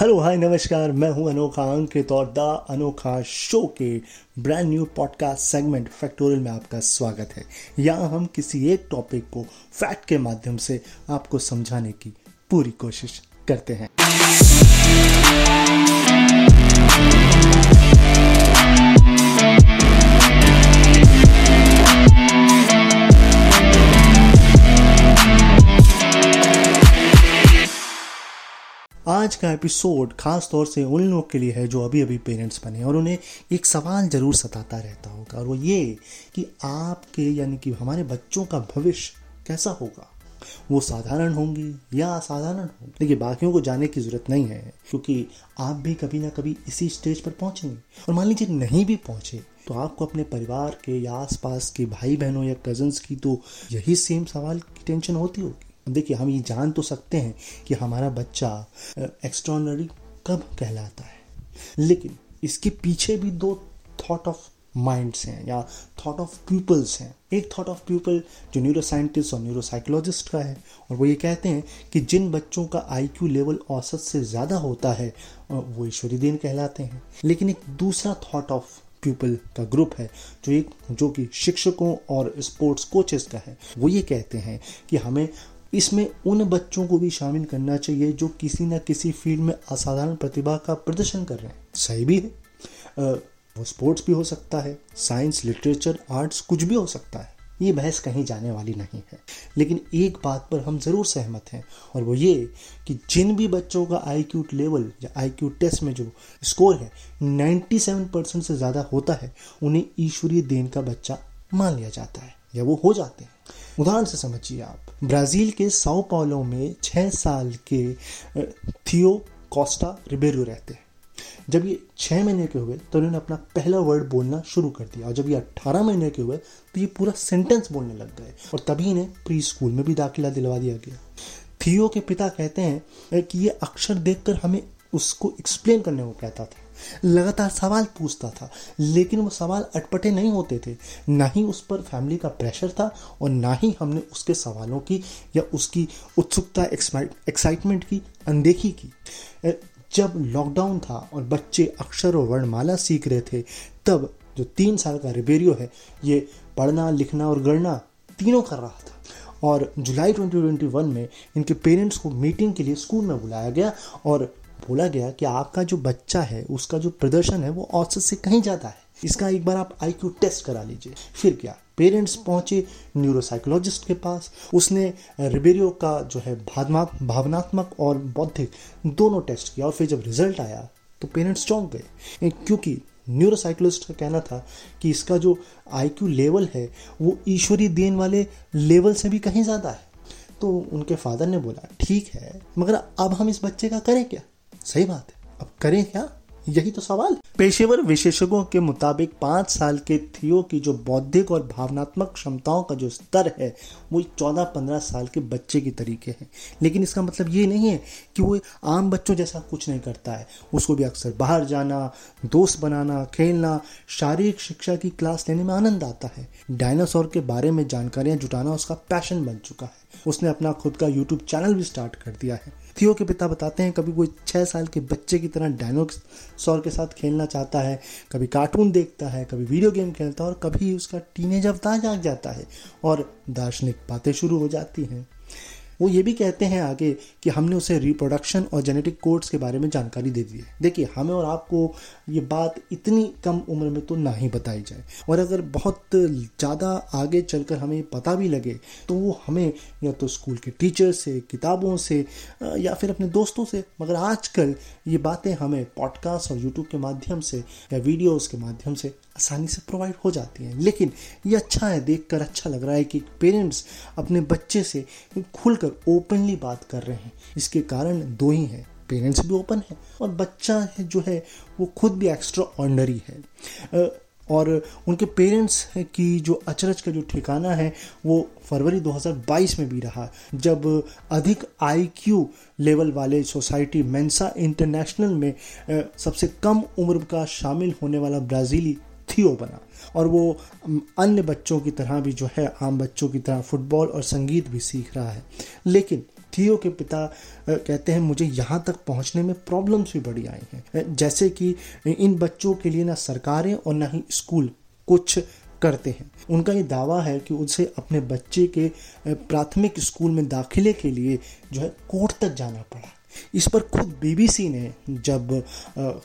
Hello hi नमस्कार मैं हूँ अनोखा अंकित और द अनोखा शो के brand new podcast segment factorial में आपका स्वागत है। यहाँ हम किसी एक टॉपिक को फैक्ट के माध्यम से आपको समझाने की पूरी कोशिश करते हैं। आज का एपिसोड खास तौर से उन लोगों के लिए है जो अभी अभी पेरेंट्स बने और उन्हें एक सवाल ज़रूर सताता रहता होगा और वो ये कि आपके यानी कि हमारे बच्चों का भविष्य कैसा होगा? वो साधारण होंगे या असाधारण होंगे देखिए, बाकियों को जाने की ज़रूरत नहीं है क्योंकि आप भी कभी ना कभी इसी स्टेज पर पहुँचेंगे। और मान लीजिए नहीं भी पहुँचे तो आपको अपने परिवार के या आसपास के भाई बहनों या कजन्स की तो यही सेम सवाल की टेंशन होती होगी। देखिए, हम ये जान तो सकते हैं कि हमारा बच्चा एक्स्ट्रॉनरी कब कहलाता है। लेकिन इसके पीछे भी दो थॉट ऑफ़ माइंड्स हैं, या थॉट ऑफ़ पीपल्स हैं। एक थॉट ऑफ़ पीपल जो न्यूरो साइंटिस्ट और न्यूरो साइकोलॉजिस्ट का है, और वो ये कहते हैं कि जिन बच्चों का आईक्यू लेवल औसत से ज़्यादा होता है वो ईश्वरी दिन कहलाते हैं। लेकिन एक दूसरा थॉट ऑफ़ पीपल का ग्रुप है, जो एक, जो कि शिक्षकों और स्पोर्ट्स कोचेस का है, वो ये कहते हैं कि हमें इसमें उन बच्चों को भी शामिल करना चाहिए जो किसी न किसी फ़ील्ड में असाधारण प्रतिभा का प्रदर्शन कर रहे हैं। सही भी है। वो स्पोर्ट्स भी हो सकता है, साइंस, लिटरेचर, आर्ट्स, कुछ भी हो सकता है। ये बहस कहीं जाने वाली नहीं है। लेकिन एक बात पर हम ज़रूर सहमत हैं, और वो ये कि जिन भी बच्चों का आई क्यू लेवल या आई क्यू टेस्ट में जो स्कोर है 97 परसेंट से ज़्यादा होता है, उन्हें ईश्वरीय देन का बच्चा मान लिया जाता है, या वो हो जाते हैं। उदाहरण से समझिए आप। ब्राज़ील के साओ पालो में छः साल के थियो कोस्टा रिबेरो रहते हैं। जब ये छः महीने के हुए तो उन्होंने अपना पहला वर्ड बोलना शुरू कर दिया। और जब ये अट्ठारह महीने के हुए तो ये पूरा सेंटेंस बोलने लग गए। और तभी इन्हें प्री स्कूल में भी दाखिला दिलवा दिया गया। थियो के पिता कहते हैं कि ये अक्षर देखकर हमें उसको एक्सप्लेन करने को कहता था। लगातार सवाल पूछता था, लेकिन वो सवाल अटपटे नहीं होते थे। ना ही उस पर फैमिली का प्रेशर था और ना ही हमने उसके सवालों की या उसकी उत्सुकता एक्साइटमेंट की, अनदेखी की। जब लॉकडाउन था और बच्चे अक्षर और वर्णमाला सीख रहे थे, तब जो तीन साल का रिबेरियो है, ये पढ़ना, लिखना और गढ़ना तीनों कर रहा था। और जुलाई 2021 में इनके पेरेंट्स को मीटिंग के लिए स्कूल में बुलाया गया और बोला गया कि आपका जो बच्चा है, उसका जो प्रदर्शन है, वो औसत से कहीं ज़्यादा है। इसका एक बार आप आईक्यू टेस्ट करा लीजिए। फिर क्या? पेरेंट्स पहुँचे न्यूरोसाइकोलॉजिस्ट के पास। उसने रिबेरियो का जो है भावनात्मक और बौद्धिक दोनों टेस्ट किया और फिर जब रिज़ल्ट आया तो पेरेंट्स चौंक गए। क्योंकि न्यूरोसाइकोलॉजिस्ट का कहना था कि इसका जो आईक्यू लेवल है, वो ईश्वरी देन वाले लेवल से भी कहीं ज़्यादा है। तो उनके फादर ने बोला, ठीक है, मगर अब हम इस बच्चे का करें क्या? सही बात है। अब करें क्या? यही तो सवाल पेशेवर विशेषज्ञों के मुताबिक पाँच साल के थियो की जो बौद्धिक और भावनात्मक क्षमताओं का जो स्तर है, वो चौदह पंद्रह साल के बच्चे की तरीके हैं। लेकिन इसका मतलब ये नहीं है कि वो आम बच्चों जैसा कुछ नहीं करता है। उसको भी अक्सर बाहर जाना, दोस्त बनाना, खेलना, शारीरिक शिक्षा की क्लास लेने में आनंद आता है। डायनासोर के बारे में जानकारियाँ जुटाना उसका पैशन बन चुका है। उसने अपना खुद का यूट्यूब चैनल भी स्टार्ट कर दिया है। थियो के पिता बताते हैं, कभी वो छः साल के बच्चे की तरह डायनोसॉर के साथ खेलना चाहता है, कभी कार्टून देखता है, कभी वीडियो गेम खेलता है और कभी उसका टीनेज अवतार जाग जाता है और दार्शनिक बातें शुरू हो जाती हैं। वो ये भी कहते हैं आगे कि हमने उसे रिप्रोडक्शन और जेनेटिक कोड्स के बारे में जानकारी दे दी है। देखिए, हमें और आपको ये बात इतनी कम उम्र में तो ना ही बताई जाए। और अगर बहुत ज़्यादा आगे चलकर हमें पता भी लगे तो वो हमें या तो स्कूल के टीचर से, किताबों से या फिर अपने दोस्तों से, मगर आजकल ये बातें हमें पॉडकास्ट और यूट्यूब के माध्यम से या वीडियोज़ के माध्यम से आसानी से प्रोवाइड हो जाती हैं। लेकिन ये अच्छा है, देखकर अच्छा लग रहा है कि पेरेंट्स अपने बच्चे से खुलकर ओपनली बात कर रहे हैं। इसके कारण दो ही हैं पेरेंट्स भी ओपन है और बच्चा है जो है, वो खुद भी एक्स्ट्रा ऑर्डनरी है और उनके पेरेंट्स की जो अचरज का जो ठिकाना है, वो फरवरी 2022 में भी रहा। जब अधिक आईक्यू लेवल वाले सोसाइटी मेंसा इंटरनेशनल में सबसे कम उम्र का शामिल होने वाला ब्राज़ीली थियो बना और वो अन्य बच्चों की तरह भी जो है, आम बच्चों की तरह फुटबॉल और संगीत भी सीख रहा है। लेकिन थियो के पिता कहते हैं, मुझे यहाँ तक पहुँचने में प्रॉब्लम्स भी बड़ी आई हैं। जैसे कि इन बच्चों के लिए ना सरकारें और ना ही स्कूल कुछ करते हैं। उनका ये दावा है कि उसे अपने बच्चे के प्राथमिक स्कूल में दाखिले के लिए जो है कोर्ट तक जाना पड़ा। इस पर खुद बीबीसी ने जब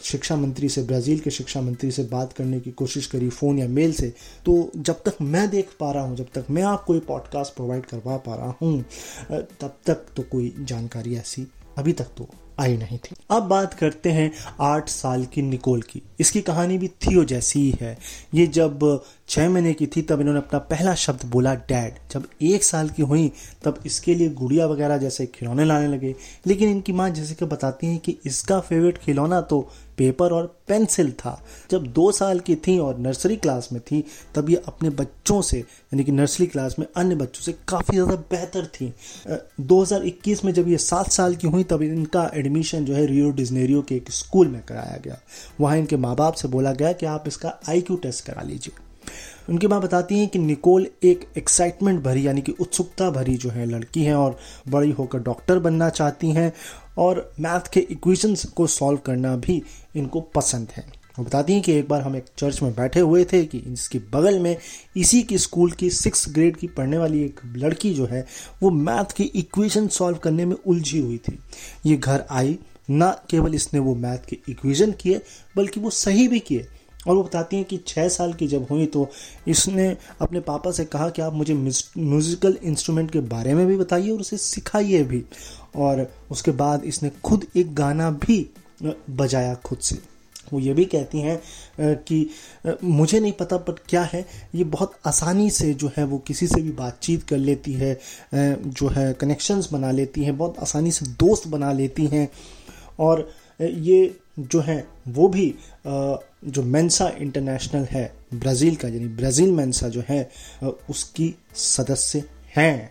शिक्षा मंत्री से, ब्राज़ील के शिक्षा मंत्री से बात करने की कोशिश करी फ़ोन या मेल से तो जब तक मैं देख पा रहा हूँ, जब तक मैं आपको ये पॉडकास्ट प्रोवाइड करवा पा रहा हूँ तब तक तो कोई जानकारी ऐसी अभी तक तो आई नहीं थी। अब बात करते हैं आठ साल की निकोल की। इसकी कहानी भी थियो जैसी ही है। ये जब छः महीने की थी, तब इन्होंने अपना पहला शब्द बोला, डैड। जब एक साल की हुई, तब इसके लिए गुड़िया वगैरह जैसे खिलौने लाने लगे। लेकिन इनकी माँ जैसे कि बताती हैं कि इसका फेवरेट खिलौना तो पेपर और पेंसिल था। जब दो साल की थी और नर्सरी क्लास में थी, तब ये अपने बच्चों से, यानी कि नर्सरी क्लास में अन्य बच्चों से काफ़ी ज़्यादा बेहतर थी। 2021 में जब ये सात साल की हुई, तब इनका एडमिशन जो है रियो डिजनेरियो के एक स्कूल में कराया गया। वहाँ इनके माँ बाप से बोला गया कि आप इसका आई टेस्ट करा लीजिए। उनकी माँ बताती हैं कि निकोल एक एक्साइटमेंट भरी, यानी कि उत्सुकता भरी जो है लड़की है और बड़ी होकर डॉक्टर बनना चाहती हैं। और मैथ के इक्वेशंस को सॉल्व करना भी इनको पसंद है। वो बताती हैं कि एक बार हम एक चर्च में बैठे हुए थे कि इसके बगल में इसी की स्कूल की सिक्स ग्रेड की पढ़ने वाली एक लड़की जो है, वो मैथ की इक्वेशन सॉल्व करने में उलझी हुई थी। ये घर आई, ना केवल इसने वो मैथ के इक्वेशन किए, बल्कि वो सही भी किए। और वो बताती हैं कि छः साल की जब हुई तो इसने अपने पापा से कहा कि आप मुझे म्यूज़िकल इंस्ट्रूमेंट के बारे में भी बताइए और उसे सिखाइए भी। और उसके बाद इसने खुद एक गाना भी बजाया खुद से। वो ये भी कहती हैं कि मुझे नहीं पता बट क्या है, ये बहुत आसानी से जो है वो किसी से भी बातचीत कर लेती है जो है कनेक्शंस बना लेती हैं, बहुत आसानी से दोस्त बना लेती हैं। और ये जो है, वो भी जो मेंसा इंटरनेशनल है, ब्राज़ील का, यानी ब्राज़ील मेंसा जो है उसकी सदस्य हैं।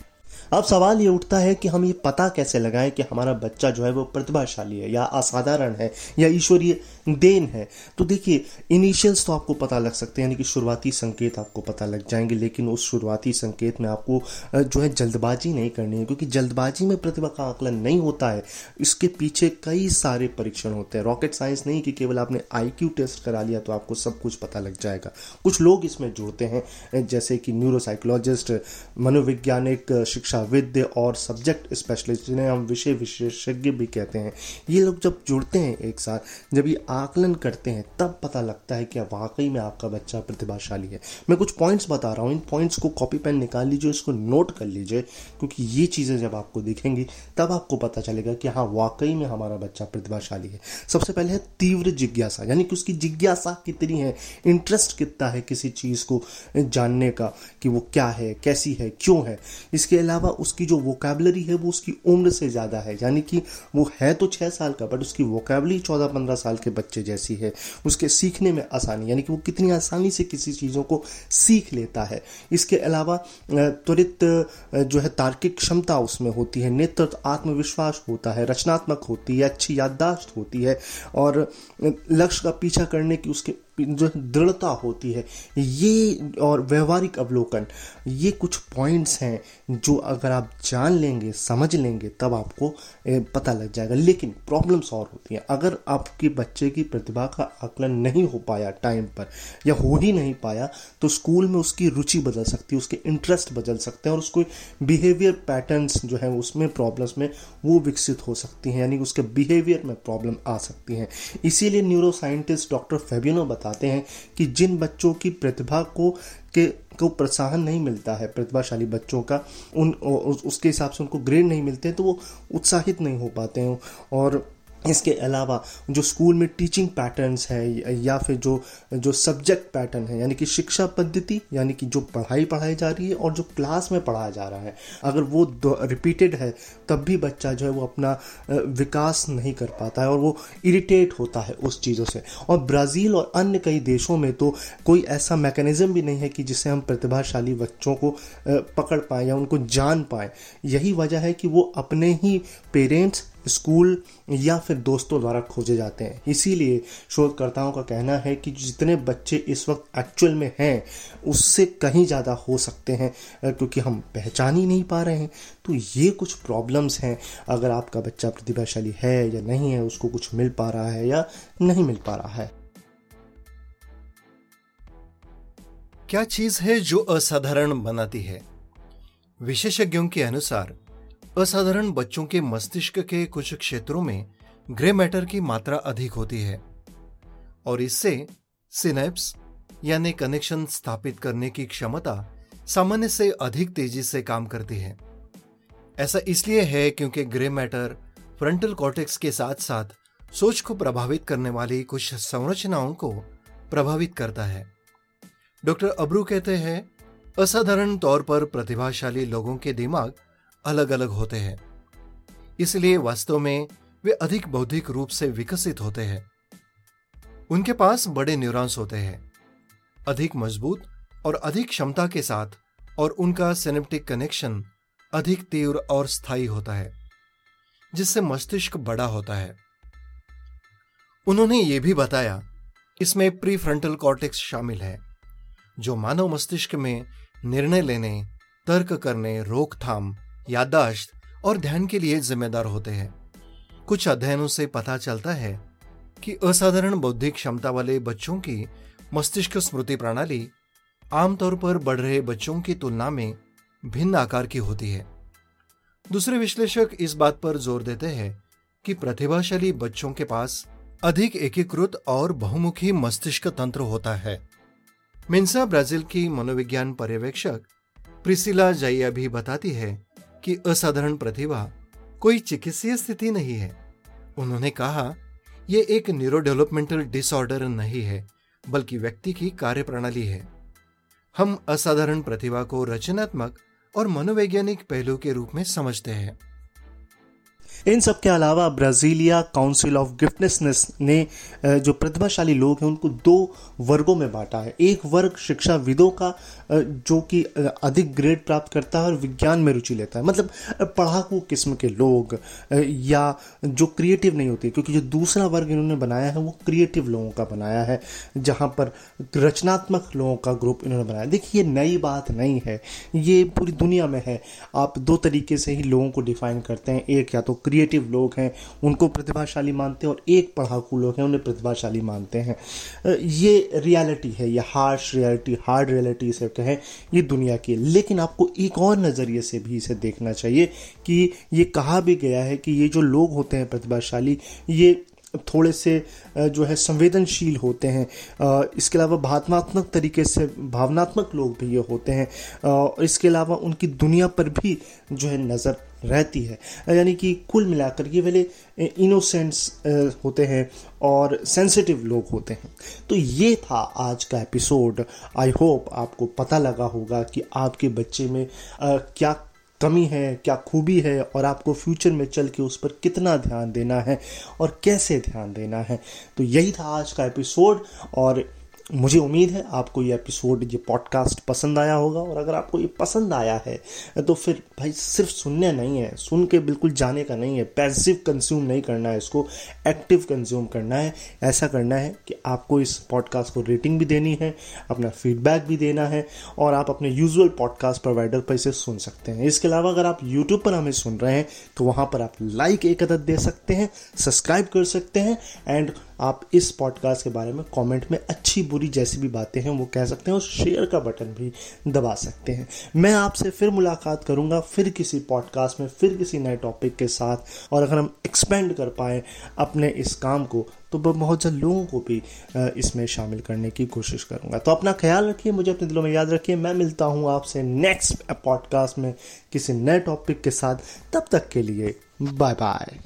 अब सवाल ये उठता है कि हम ये पता कैसे लगाएँ कि हमारा बच्चा जो है वो प्रतिभाशाली है या असाधारण है या ईश्वरीय देन है? तो देखिए इनिशियल्स तो आपको पता लग सकते हैं, यानी कि शुरुआती संकेत आपको पता लग जाएँगे, लेकिन उस शुरुआती संकेत में आपको जो है जल्दबाजी नहीं करनी है, क्योंकि जल्दबाजी में प्रतिभा का आकलन नहीं होता है। इसके पीछे कई सारे परीक्षण होते हैं। रॉकेट साइंस नहीं कि केवल आपने आईक्यू टेस्ट करा लिया तो आपको सब कुछ पता लग जाएगा। कुछ लोग इसमें जुड़ते हैं, जैसे कि न्यूरोसाइकोलॉजिस्ट मनोवैज्ञानिक शिक्षाविद और सब्जेक्ट स्पेशलिस्ट जिन्हें हम विषय विशेषज्ञ भी कहते हैं, ये लोग जब जुड़ते हैं एक साथ, जब ये आकलन करते हैं, तब पता लगता है कि वाकई में आपका बच्चा प्रतिभाशाली है। मैं कुछ पॉइंट्स बता रहा हूँ। इन पॉइंट्स को कॉपी पेन निकाल लीजिए, इसको नोट कर लीजिए, क्योंकि ये चीज़ें जब आपको दिखेंगी, तब आपको पता चलेगा कि हाँ वाकई में हमारा बच्चा प्रतिभाशाली है। सबसे पहले है तीव्र जिज्ञासा, यानी कि उसकी जिज्ञासा कितनी है इंटरेस्ट कितना है किसी चीज़ को जानने का, कि वो क्या है, कैसी है, क्यों है। इसके अलावा उसकी जो वोकेबलरी है, वो उसकी उम्र से ज़्यादा है। यानी कि वो है तो छः साल का बट उसकी वोकेबलरी चौदह पंद्रह साल के बच्चे जैसी है। उसके सीखने में आसानी, यानी कि वो कितनी आसानी से किसी चीज़ों को सीख लेता है। इसके अलावा त्वरित जो है तार्किक क्षमता उसमें होती है। नेतृत्व, आत्मविश्वास होता है, रचनात्मक होती है, अच्छी याददाश्त होती है। और लक्ष्य का पीछा करने की उसके जो दृढ़ता होती है। ये और व्यवहारिक अवलोकन, ये कुछ पॉइंट्स हैं जो अगर आप जान लेंगे, समझ लेंगे, तब आपको पता लग जाएगा। लेकिन प्रॉब्लम्स और होती हैं। अगर आपके बच्चे की प्रतिभा का आकलन नहीं हो पाया टाइम पर, या हो ही नहीं पाया तो स्कूल में उसकी रुचि बदल सकती है, उसके इंटरेस्ट बदल सकते हैं, और उसको बिहेवियर पैटर्न्स जो है, उसमें प्रॉब्लम्स में वो विकसित हो सकती हैं, यानी उसके बिहेवियर में प्रॉब्लम आ सकती हैं। इसीलिए न्यूरो साइंटिस्ट डॉक्टर फेबिनो बता बताते हैं कि जिन बच्चों की प्रतिभा को के, को प्रोत्साहन नहीं मिलता है, प्रतिभाशाली बच्चों का, उन उसके हिसाब से उनको ग्रेड नहीं मिलते हैं तो वो उत्साहित नहीं हो पाते हैं। और इसके अलावा जो स्कूल में टीचिंग पैटर्न्स है, या फिर जो जो सब्जेक्ट पैटर्न है, यानी कि शिक्षा पद्धति, यानी कि जो पढ़ाई पढ़ाई जा रही है और जो क्लास में पढ़ाया जा रहा है, अगर वो रिपीटेड है, तब भी बच्चा जो है वो अपना विकास नहीं कर पाता है और वो इरिटेट होता है उस चीज़ों से। और ब्राज़ील और अन्य कई देशों में तो कोई ऐसा मैकेनिज्म भी नहीं है कि जिससे हम प्रतिभाशाली बच्चों को पकड़ पाएँ या उनको जान पाएँ। यही वजह है कि वो अपने ही पेरेंट्स स्कूल या फिर दोस्तों द्वारा खोजे जाते हैं। इसीलिए शोधकर्ताओं का कहना है कि जितने बच्चे इस वक्त एक्चुअल में हैं, उससे कहीं ज़्यादा हो सकते हैं क्योंकि हम पहचान ही नहीं पा रहे हैं। तो ये कुछ प्रॉब्लम्स हैं। अगर आपका बच्चा प्रतिभाशाली है या नहीं है, उसको कुछ मिल पा रहा है या नहीं मिल पा रहा है। क्या चीज़ है जो असाधारण बनाती है? विशेषज्ञों के अनुसार असाधारण बच्चों के मस्तिष्क के कुछ क्षेत्रों में ग्रे मैटर की मात्रा अधिक होती है, और इससे सिनेप्स यानी कनेक्शन स्थापित करने की क्षमता सामान्य से अधिक तेज़ी से काम करती है। ऐसा इसलिए है क्योंकि ग्रे मैटर फ्रंटल कॉर्टेक्स के साथ साथ सोच को प्रभावित करने वाली कुछ संरचनाओं को प्रभावित करता है। डॉक्टर अब्रू कहते हैं, असाधारण तौर पर प्रतिभाशाली लोगों के दिमाग अलग अलग होते हैं। इसलिए वास्तव में वे अधिक बौद्धिक रूप से विकसित होते हैं। उनके पास बड़े न्यूरॉन्स होते हैं। अधिक मज़बूत और अधिक क्षमता के साथ और उनका सेनेप्टिक कनेक्शन अधिक तीव्र और स्थायी होता है, जिससे मस्तिष्क बड़ा होता है। उन्होंने ये भी बताया, इसमें प्री फ्रंटल कॉर्टेक्स शामिल है, जो मानव मस्तिष्क में निर्णय लेने, तर्क करने, रोकथाम याददाश्त और ध्यान के लिए जिम्मेदार होते हैं। कुछ अध्ययनों से पता चलता है कि असाधारण बौद्धिक क्षमता वाले बच्चों की मस्तिष्क स्मृति प्रणाली आमतौर पर बढ़ रहे बच्चों की तुलना में भिन्न आकार की होती है। दूसरे विश्लेषक इस बात पर ज़ोर देते हैं कि प्रतिभाशाली बच्चों के पास अधिक एकीकृत और बहुमुखी मस्तिष्क तंत्र होता है। मिन्सा ब्राज़ील की मनोविज्ञान पर्यवेक्षक प्रिसिला जाइया भी बताती है कि असाधारण प्रतिभा कोई चिकित्सीय स्थिति नहीं है। उन्होंने कहा यह एक न्यूरो डेवलपमेंटल डिसऑर्डर नहीं है, बल्कि व्यक्ति की कार्यप्रणाली है। हम असाधारण प्रतिभा को रचनात्मक और मनोवैज्ञानिक पहलू के रूप में समझते हैं। इन सब के अलावा ब्राजीलिया काउंसिल ऑफ़ गिफ्टनेसनेस ने जो प्रतिभाशाली लोग हैं, उनको दो वर्गों में बांटा है। एक वर्ग शिक्षाविदों का जो कि अधिक ग्रेड प्राप्त करता है और विज्ञान में रुचि लेता है। मतलब पढ़ाकू किस्म के लोग या जो क्रिएटिव नहीं होते, क्योंकि जो दूसरा वर्ग इन्होंने बनाया है, वो क्रिएटिव लोगों का बनाया है, जहाँ पर रचनात्मक लोगों का ग्रुप इन्होंने बनाया। देखिए, ये नई बात नहीं है। ये पूरी दुनिया में है। आप दो तरीके से ही लोगों को डिफाइन करते हैं। एक या तो क्रिएटिव लोग हैं, उनको प्रतिभाशाली मानते हैं, और एक पढ़ाकू लोग हैं, उन्हें प्रतिभाशाली मानते हैं। ये रियलिटी है, ये हार्श रियलिटी हार्ड रियलिटी से कहें ये दुनिया की लेकिन आपको एक और नज़रिए से भी इसे देखना चाहिए कि ये कहा भी गया है कि ये जो लोग होते हैं प्रतिभाशाली, ये थोड़े से जो है संवेदनशील होते हैं। इसके अलावा भावनात्मक तरीके से भावनात्मक लोग भी ये होते हैं। और इसके अलावा उनकी दुनिया पर भी जो है नज़र रहती है। यानी कि कुल मिलाकर ये वाले इनोसेंट्स होते हैं और सेंसिटिव लोग होते हैं। तो ये था आज का एपिसोड आई होप आपको पता लगा होगा कि आपके बच्चे में आ, क्या कमी है क्या खूबी है और आपको फ्यूचर में चल के उस पर कितना ध्यान देना है और कैसे ध्यान देना है। तो यही था आज का एपिसोड और मुझे उम्मीद है आपको ये एपिसोड ये पॉडकास्ट पसंद आया होगा और अगर आपको ये पसंद आया है तो फिर भाई सिर्फ़ सुनने नहीं है, सुन के बिल्कुल जाने का नहीं है पैसिव कंज्यूम नहीं करना है इसको एक्टिव कंज्यूम करना है। ऐसा करना है कि आपको इस पॉडकास्ट को रेटिंग भी देनी है, अपना फीडबैक भी देना है और आप अपने यूजुअल पॉडकास्ट प्रोवाइडर पर इसे सुन सकते हैं। इसके अलावा अगर आप यूट्यूब पर हमें सुन रहे हैं तो वहाँ पर आप लाइक एक अदद दे सकते हैं सब्सक्राइब कर सकते हैं एंड आप इस पॉडकास्ट के बारे में कमेंट में अच्छी बुरी जैसी भी बातें हैं, वो कह सकते हैं और शेयर का बटन भी दबा सकते हैं। मैं आपसे फिर मुलाकात करूँगा, फिर किसी पॉडकास्ट में, फिर किसी नए टॉपिक के साथ। और अगर हम एक्सपेंड कर पाए अपने इस काम को तो बहुत जल्द लोगों को भी इसमें शामिल करने की कोशिश करूँगा। तो अपना ख्याल रखिए, मुझे अपने दिलों में याद रखिए। मैं मिलता हूँ आपसे नेक्स्ट पॉडकास्ट में, किसी नए टॉपिक के साथ। तब तक के लिए बाय बाय